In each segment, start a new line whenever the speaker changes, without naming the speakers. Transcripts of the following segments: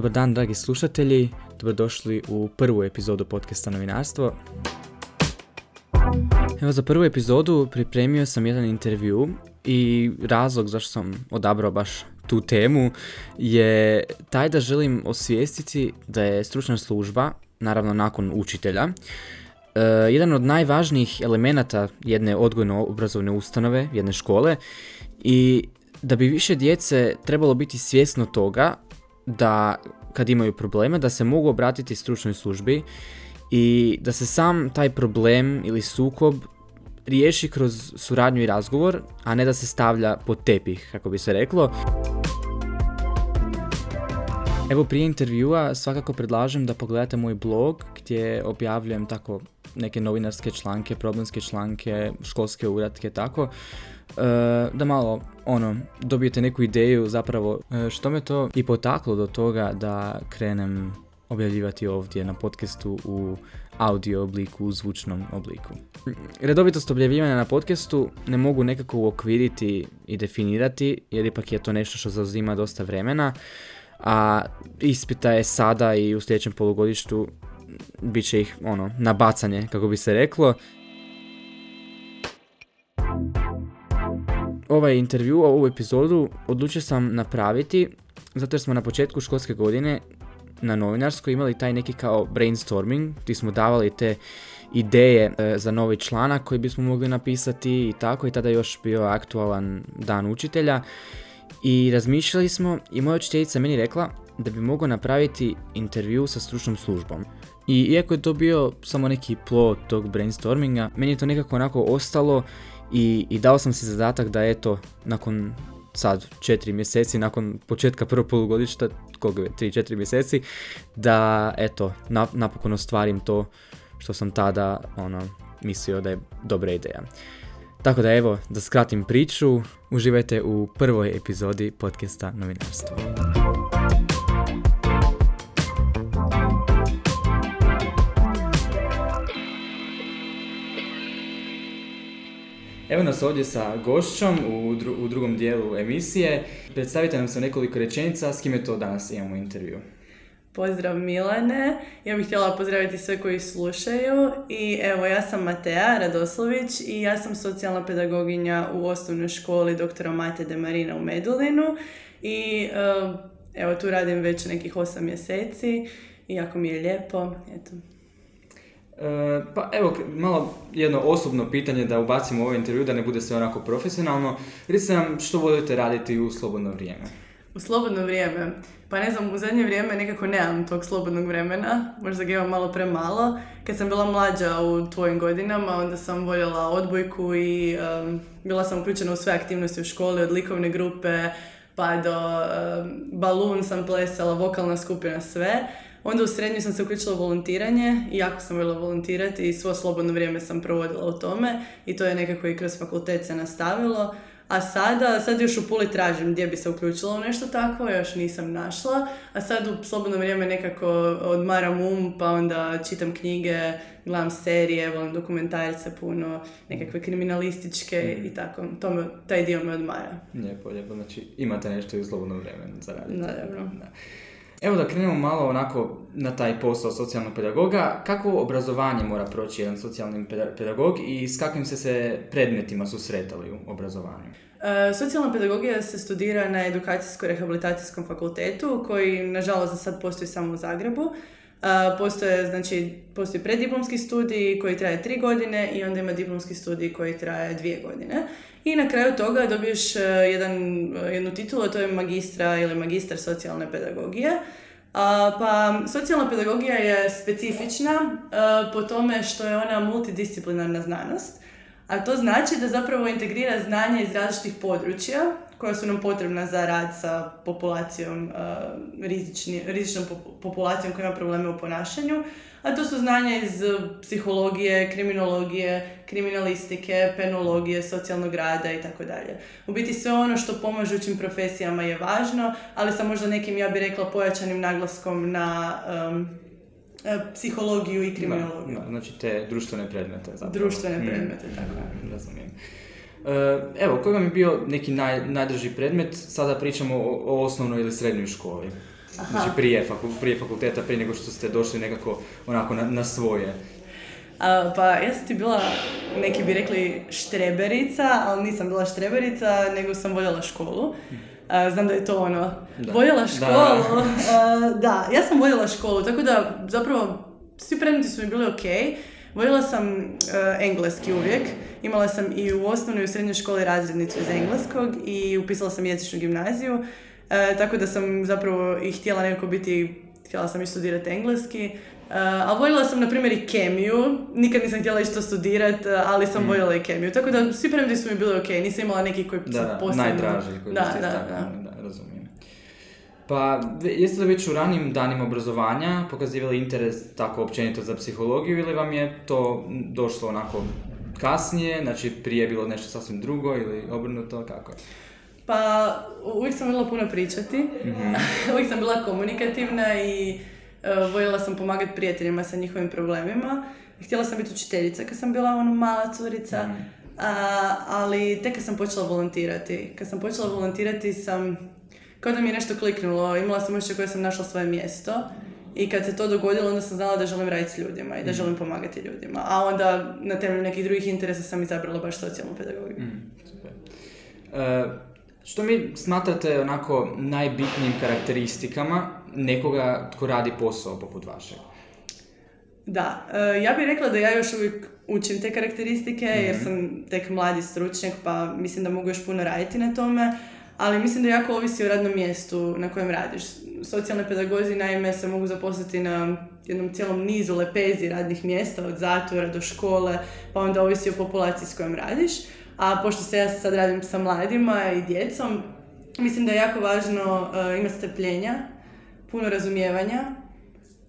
Dobar dan, dragi slušatelji. Dobrodošli u prvu epizodu podcasta Novinarstvo. Evo, za prvu epizodu pripremio sam jedan intervju i razlog zašto sam odabrao baš tu temu je taj da želim osvijestiti da je stručna služba, naravno nakon učitelja, e, jedan od najvažnijih elemenata jedne odgojno-obrazovne ustanove, jedne škole i da bi više djece trebalo biti svjesno toga da kad imaju probleme da se mogu obratiti stručnoj službi i da se sam taj problem ili sukob riješi kroz suradnju i razgovor, a ne da se stavlja pod tepih, kako bi se reklo. Evo prije intervjua svakako predlažem da pogledate moj blog gdje objavljujem tako neke novinarske članke, problemske članke, školske uratke, tako. E, da malo ono dobijete neku ideju zapravo e, što me to i potaklo do toga da krenem objavljivati ovdje na podcastu u audio obliku, u zvučnom obliku. Redovitost objavljivanja na podcastu ne mogu nekako uokviriti i definirati jer ipak je to nešto što zauzima dosta vremena, a ispita je sada i u sljedećem polugodištu bit će ih ono, nabacanje, kako bi se reklo. Ovaj intervju, ovu epizodu odlučio sam napraviti zato jer smo na početku školske godine na novinarskoj imali taj neki kao brainstorming, gdje smo davali te ideje e, za novi članak koji bismo mogli napisati i tako i tada još bio aktualan dan učitelja i razmišljali smo i moja učiteljica meni rekla da bi mogao napraviti intervju sa stručnom službom. I iako je to bio samo neki plot tog brainstorminga, meni je to nekako onako ostalo i, i dao sam si zadatak da eto, nakon sad četiri mjeseci, nakon početka prvog polugodišta, koga je, tri, četiri mjeseci, da eto, napokon ostvarim to što sam tada ono, mislio da je dobra ideja. Tako da evo, da skratim priču, uživajte u prvoj epizodi podcasta Novinarstvo. Evo nas ovdje sa gošćom u, u drugom dijelu emisije. Predstavite nam se nekoliko rečenica, s kime to danas imamo intervju.
Pozdrav Milane, ja bih htjela pozdraviti sve koji slušaju i evo ja sam Matea Radoslović i ja sam socijalna pedagoginja u osnovnoj školi dr. Mate de Marina u Medulinu i eh, evo tu radim već nekih 8 mjeseci i jako mi je lijepo, eto.
E, pa evo, malo jedno osobno pitanje da ubacimo u ovaj intervju, da ne bude sve onako profesionalno. Recite nam što volite raditi u slobodno vrijeme?
U slobodno vrijeme? Pa ne znam, u zadnje vrijeme nekako nemam tog slobodnog vremena, možda ga imam malo premalo. Kad sam bila mlađa u tvojim godinama, onda sam voljela odbojku i bila sam uključena u sve aktivnosti u školi, od likovne grupe pa do balun sam plesala, vokalna skupina, sve. Onda u srednju sam se uključila u volontiranje i jako sam voljela volontirati i svo slobodno vrijeme sam provodila u tome i to je nekako i kroz fakultet se nastavilo. A sada, sad još u Puli tražim gdje bi se uključila u nešto takvo, još nisam našla. A sad u slobodno vrijeme nekako odmaram um, pa onda čitam knjige, gledam serije, volim dokumentarice puno, nekakve kriminalističke mm. i tako. To me, taj dio me odmara.
Lijepo, lijepo. Znači imate nešto i u slobodno vrijeme za raditi.
Naravno. Da.
Evo da krenemo malo onako na taj posao socijalnog pedagoga. Kako obrazovanje mora proći jedan socijalni pedagog i s kakvim se se predmetima susretali u obrazovanju?
E, socijalna pedagogija se studira na edukacijsko-rehabilitacijskom fakultetu koji nažalost za sad postoji samo u Zagrebu. E, postoje, znači, postoji preddiplomski studij koji traje tri godine i onda ima diplomski studij koji traje dvije godine. I na kraju toga dobiješ e, jedan, jednu titulu, a to je magistra ili magistar socijalne pedagogije. pa socijalna pedagogija je specifična po tome što je ona multidisciplinarna znanost. A to znači da zapravo integrira znanja iz različitih područja koja su nam potrebna za rad sa populacijom, uh, rizični, rizičnom populacijom koja ima probleme u ponašanju. A to su znanja iz psihologije, kriminologije, kriminalistike, penologije, socijalnog rada i tako dalje. U biti sve ono što pomažućim profesijama je važno, ali sa možda nekim, ja bih rekla, pojačanim naglaskom na um, E, psihologiju i kriminologiju.
Da, znači te društvene predmete. Zapravo.
Društvene mm. predmete, mm, tako je.
Razumijem. E, evo, koji vam je bio neki naj, najdrži predmet? Sada pričamo o, o osnovnoj ili srednjoj školi. Aha. Znači prije, prije fakulteta, prije nego što ste došli nekako onako na, na svoje.
A, pa ja sam ti bila, neki bi rekli štreberica, ali nisam bila štreberica, nego sam voljela školu. A, znam da je to ono, da. voljela školu, da. da, ja sam voljela školu, tako da zapravo svi predmeti su mi bili ok. Voljela sam uh, engleski uvijek. Imala sam i u osnovnoj i u srednjoj školi razrednicu iz engleskog i upisala sam jezičnu gimnaziju. Uh, tako da sam zapravo i htjela nekako biti, htjela sam i studirati engleski. Uh, ali voljela sam, na primjer, i kemiju. Nikad nisam htjela isto studirat, ali sam mm. voljela i kemiju. Tako da svi predmeti su mi bili ok. Nisam imala neki koji
da, posebno... najdraži koji da, da, da, da, razumijem. Pa, jeste li već u ranim danima obrazovanja pokazivali interes tako općenito za psihologiju ili vam je to došlo onako kasnije, znači prije je bilo nešto sasvim drugo ili obrnuto, kako?
Pa, uvijek sam voljela puno pričati, mm uvijek sam bila komunikativna i uh, voljela sam pomagati prijateljima sa njihovim problemima. Htjela sam biti učiteljica kad sam bila ono mala curica, mm ali tek kad sam počela volontirati. Kad sam počela volontirati sam kao da mi je nešto kliknulo, imala sam osjećaj koje sam našla svoje mjesto i kad se to dogodilo onda sam znala da želim raditi s ljudima i da mhm. želim pomagati ljudima. A onda na temelju nekih drugih interesa sam izabrala baš socijalnu pedagogiju. Mm, super.
E, što mi smatrate onako najbitnijim karakteristikama nekoga tko radi posao poput vašeg?
Da, e, ja bih rekla da ja još uvijek učim te karakteristike jer mhm. sam tek mladi stručnjak pa mislim da mogu još puno raditi na tome ali mislim da jako ovisi o radnom mjestu na kojem radiš. Socijalne pedagozi naime se mogu zaposliti na jednom cijelom nizu lepezi radnih mjesta, od zatvora do škole, pa onda ovisi o populaciji s kojom radiš. A pošto se ja sad radim sa mladima i djecom, mislim da je jako važno uh, imati strpljenja, puno razumijevanja.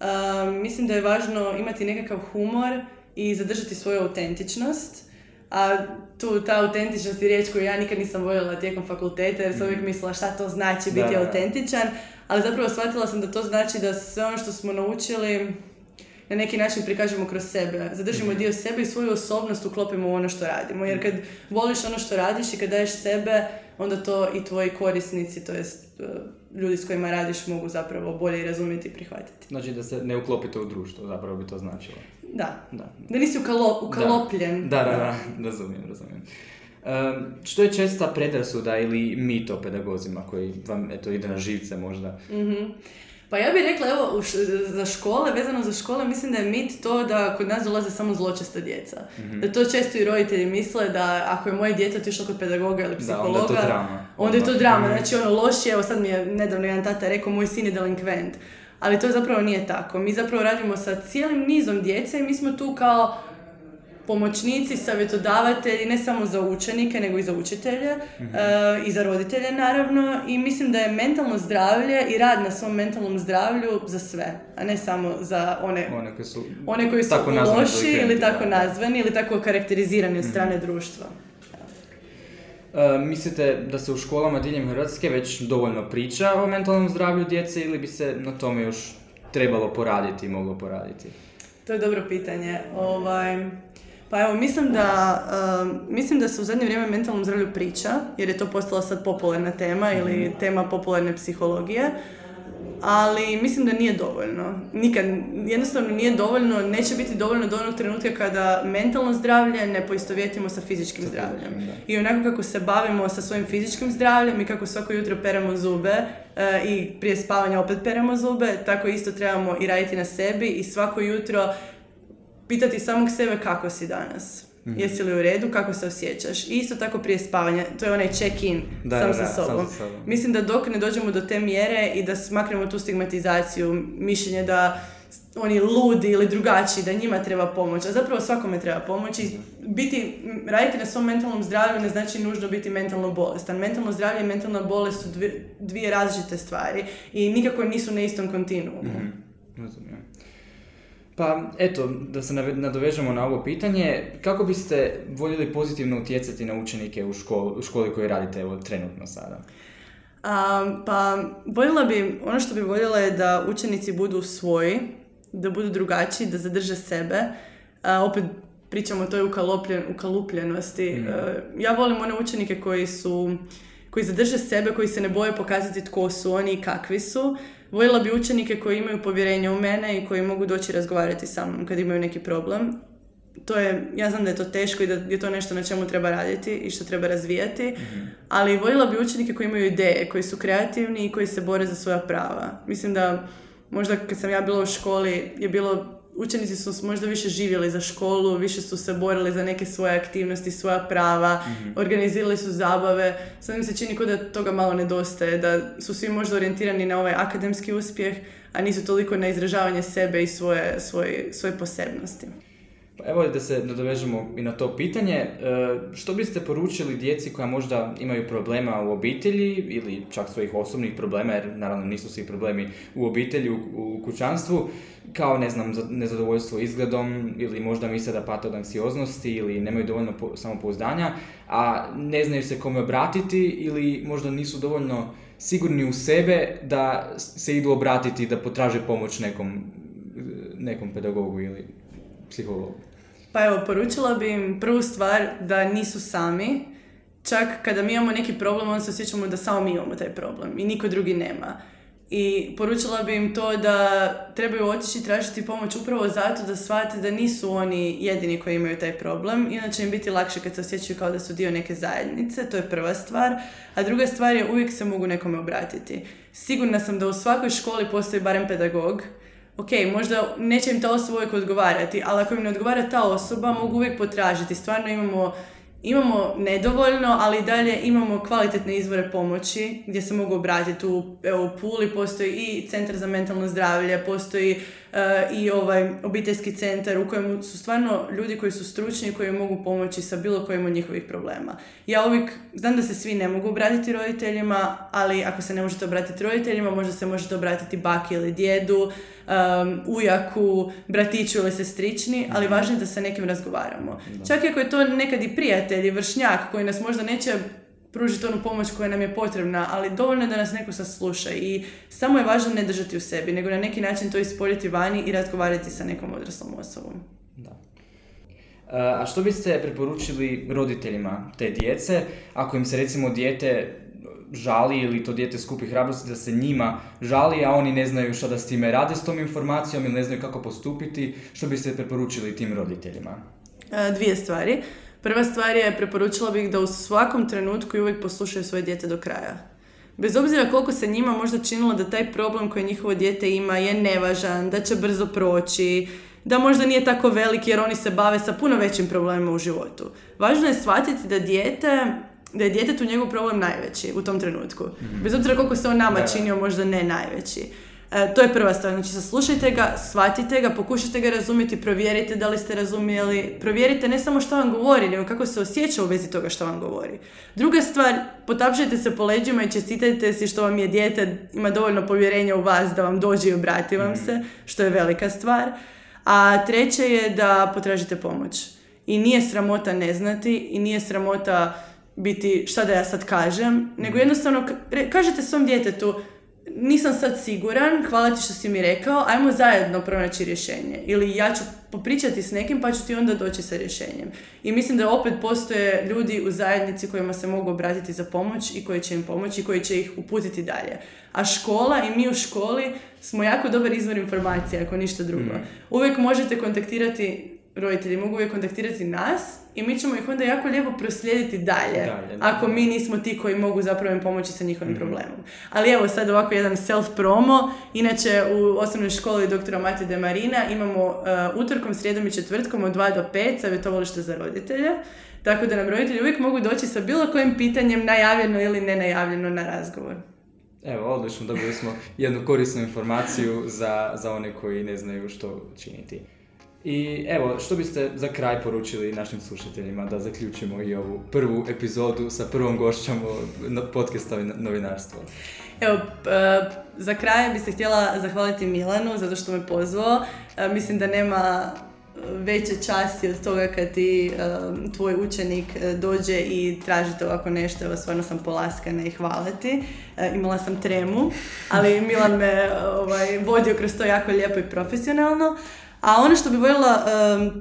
Uh, mislim da je važno imati nekakav humor i zadržati svoju autentičnost a tu ta autentičnost je riječ koju ja nikad nisam voljela tijekom fakulteta jer sam uvijek mhm. mislila šta to znači biti da, autentičan, ali zapravo shvatila sam da to znači da sve ono što smo naučili na neki način prikažemo kroz sebe. Zadržimo mhm. dio sebe i svoju osobnost uklopimo u ono što radimo. Jer kad voliš ono što radiš i kad daješ sebe, onda to i tvoji korisnici, to jest ljudi s kojima radiš mogu zapravo bolje razumjeti i prihvatiti.
Znači da se ne uklopite u društvo, zapravo bi to značilo.
Da. Da, da nisi ukalo, ukalopljen.
Da, da, da, razumijem, razumijem. Um, što je česta predrasuda ili mit o pedagozima koji vam eto, ide na živce možda?
mm Pa ja bih rekla, evo, za škole, vezano za škole, mislim da je mit to da kod nas dolaze samo zločesta djeca. mm Da to često i roditelji misle da ako je moje dijete otišlo kod pedagoga ili psihologa,
da, onda je to drama.
Onda je to drama. Mhm. Znači ono loše, evo sad mi je nedavno jedan tata rekao, moj sin je delinkvent ali to zapravo nije tako. Mi zapravo radimo sa cijelim nizom djece i mi smo tu kao pomoćnici, savjetodavatelji, ne samo za učenike, nego i za učitelje mm i za roditelje naravno. I mislim da je mentalno zdravlje i rad na svom mentalnom zdravlju za sve, a ne samo za one,
one koji su,
one koji su loši ili tako nazvani ili tako karakterizirani od mhm. strane društva.
E, mislite da se u školama diljem Hrvatske već dovoljno priča o mentalnom zdravlju djece ili bi se na tome još trebalo poraditi i moglo poraditi?
To je dobro pitanje. Ovaj, pa evo, mislim da, uh, mislim da se u zadnje vrijeme mentalnom zdravlju priča, jer je to postala sad popularna tema ili mhm. tema popularne psihologije ali mislim da nije dovoljno. Nikad, jednostavno nije dovoljno, neće biti dovoljno do onog trenutka kada mentalno zdravlje ne poistovjetimo sa fizičkim zdravljem. I onako kako se bavimo sa svojim fizičkim zdravljem i kako svako jutro peremo zube e, i prije spavanja opet peremo zube, tako isto trebamo i raditi na sebi i svako jutro pitati samog sebe kako si danas. Mm-hmm. Jesi li u redu, kako se osjećaš. I isto tako prije spavanja, to je onaj check-in sam, sa sobom. Mislim da dok ne dođemo do te mjere i da smaknemo tu stigmatizaciju, mišljenje da oni ludi ili drugačiji, da njima treba pomoć, a zapravo svakome treba pomoć i biti, raditi na svom mentalnom zdravlju ne znači nužno biti mentalno bolestan. Mentalno zdravlje i mentalna bolest su dvije, različite stvari i nikako nisu na istom kontinuumu.
mm pa eto, da se nadovežemo na ovo pitanje, kako biste voljeli pozitivno utjecati na učenike u, školi, u školi koju radite evo, trenutno sada?
Um, pa voljela bi, ono što bi voljela je da učenici budu svoji, da budu drugačiji, da zadrže sebe. A, opet pričamo o toj ukalopljen, ukalupljenosti. Mm. ja volim one učenike koji su koji zadrže sebe, koji se ne boje pokazati tko su oni i kakvi su. Voljela bi učenike koji imaju povjerenje u mene i koji mogu doći razgovarati sa mnom kad imaju neki problem. To je, ja znam da je to teško i da je to nešto na čemu treba raditi i što treba razvijati, ali voljela bi učenike koji imaju ideje, koji su kreativni i koji se bore za svoja prava. Mislim da možda kad sam ja bila u školi je bilo učenici su možda više živjeli za školu, više su se borili za neke svoje aktivnosti, svoja prava, organizirali su zabave. Sad mi se čini kao da toga malo nedostaje, da su svi možda orijentirani na ovaj akademski uspjeh, a nisu toliko na izražavanje sebe i svoje, svoje, svoje posebnosti.
Evo da se nadovežemo i na to pitanje. E, što biste poručili djeci koja možda imaju problema u obitelji ili čak svojih osobnih problema, jer naravno nisu svi problemi u obitelji, u, kućanstvu, kao ne znam, nezadovoljstvo izgledom ili možda misle da pate od anksioznosti ili nemaju dovoljno samopouzdanja, a ne znaju se kome obratiti ili možda nisu dovoljno sigurni u sebe da se idu obratiti, da potraže pomoć nekom, nekom pedagogu ili psihologu.
Pa evo, poručila bi im prvu stvar da nisu sami. Čak kada mi imamo neki problem, onda se osjećamo da samo mi imamo taj problem i niko drugi nema. I poručila bi im to da trebaju otići tražiti pomoć upravo zato da shvate da nisu oni jedini koji imaju taj problem. Inače im biti lakše kad se osjećaju kao da su dio neke zajednice, to je prva stvar. A druga stvar je uvijek se mogu nekome obratiti. Sigurna sam da u svakoj školi postoji barem pedagog ok, možda neće im ta osoba uvijek odgovarati, ali ako im ne odgovara ta osoba, mogu uvijek potražiti. Stvarno imamo imamo nedovoljno, ali dalje imamo kvalitetne izvore pomoći gdje se mogu obratiti. U, evo, u Puli postoji i centar za mentalno zdravlje, postoji i ovaj obiteljski centar u kojem su stvarno ljudi koji su stručni i koji mogu pomoći sa bilo kojim od njihovih problema. Ja uvijek, znam da se svi ne mogu obratiti roditeljima, ali ako se ne možete obratiti roditeljima, možda se možete obratiti baki ili djedu, um, ujaku, bratiću ili sestrični, ali mhm. važno je da sa nekim razgovaramo. Čak i ako je to nekad i prijatelj i vršnjak koji nas možda neće pružiti onu pomoć koja nam je potrebna, ali dovoljno je da nas neko sasluša i samo je važno ne držati u sebi, nego na neki način to ispoljiti vani i razgovarati sa nekom odraslom osobom. Da.
A što biste preporučili roditeljima te djece, ako im se recimo dijete žali ili to dijete skupi hrabrosti da se njima žali, a oni ne znaju što da s time rade s tom informacijom ili ne znaju kako postupiti, što biste preporučili tim roditeljima?
E, dvije stvari. Prva stvar je, preporučila bih da u svakom trenutku i uvijek poslušaju svoje dijete do kraja. Bez obzira koliko se njima možda činilo da taj problem koji njihovo dijete ima je nevažan, da će brzo proći, da možda nije tako veliki jer oni se bave sa puno većim problemima u životu. Važno je shvatiti da dijete da je djetetu njegov problem najveći u tom trenutku. mm Bez obzira koliko se on nama činio, možda ne najveći. E, to je prva stvar. Znači, saslušajte ga, shvatite ga, pokušajte ga razumjeti, provjerite da li ste razumjeli. Provjerite ne samo što vam govori, nego kako se osjeća u vezi toga što vam govori. Druga stvar, potapšajte se po leđima i čestitajte si što vam je dijete, ima dovoljno povjerenja u vas da vam dođe i obrati vam mhm. se, što je velika stvar. A treće je da potražite pomoć. I nije sramota ne znati i nije sramota biti šta da ja sad kažem, nego mhm. jednostavno kažete svom djetetu nisam sad siguran, hvala ti što si mi rekao, ajmo zajedno pronaći rješenje. Ili ja ću popričati s nekim pa ću ti onda doći sa rješenjem. I mislim da opet postoje ljudi u zajednici kojima se mogu obratiti za pomoć i koji će im pomoći i koji će ih uputiti dalje. A škola i mi u školi smo jako dobar izvor informacije, ako ništa drugo. Mhm. Uvijek možete kontaktirati roditelji mogu uvijek kontaktirati nas i mi ćemo ih onda jako lijepo proslijediti dalje, ako mi nismo ti koji mogu zapravo im pomoći sa njihovim mhm. problemom. Ali evo sad ovako jedan self promo, inače u osnovnoj školi doktora Mate de Marina imamo uh, utorkom, srijedom i četvrtkom od 2 do 5 savjetovalište za roditelje, tako da nam roditelji uvijek mogu doći sa bilo kojim pitanjem najavljeno ili nenajavljeno na razgovor.
Evo, odlično, dobili smo jednu korisnu informaciju za, za one koji ne znaju što činiti. I evo, što biste za kraj poručili našim slušateljima da zaključimo i ovu prvu epizodu sa prvom gošćom podcasta novinarstvo?
Evo, za kraj bih se htjela zahvaliti Milanu zato što me pozvao. E, mislim da nema veće časti od toga kad ti e, tvoj učenik e, dođe i tražite ovako nešto, evo stvarno sam polaskana i hvala ti. imala sam tremu, ali Milan me ovaj, vodio kroz to jako lijepo i profesionalno. A ono što bi voljela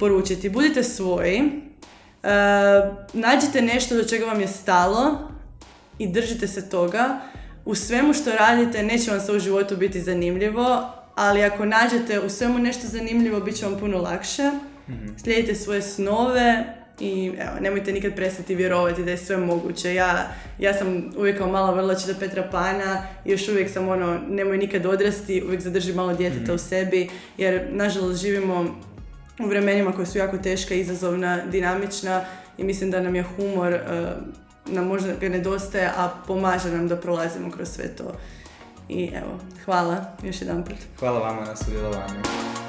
poručiti, budite svoji, nađite nešto do čega vam je stalo i držite se toga. u svemu što radite neće vam se u životu biti zanimljivo, ali ako nađete u svemu nešto zanimljivo, bit će vam puno lakše. Slijedite svoje snove i evo, nemojte nikad prestati vjerovati da je sve moguće. Ja, ja sam uvijek kao mala vrla čita Petra Pana i još uvijek sam ono, nemoj nikad odrasti, uvijek zadrži malo djeteta u sebi, jer nažalost živimo u vremenima koja su jako teška, izazovna, dinamična i mislim da nam je humor, eh, nam možda ga nedostaje, a pomaže nam da prolazimo kroz sve to. I evo, hvala još jedan put.
Hvala vama na sudjelovanju.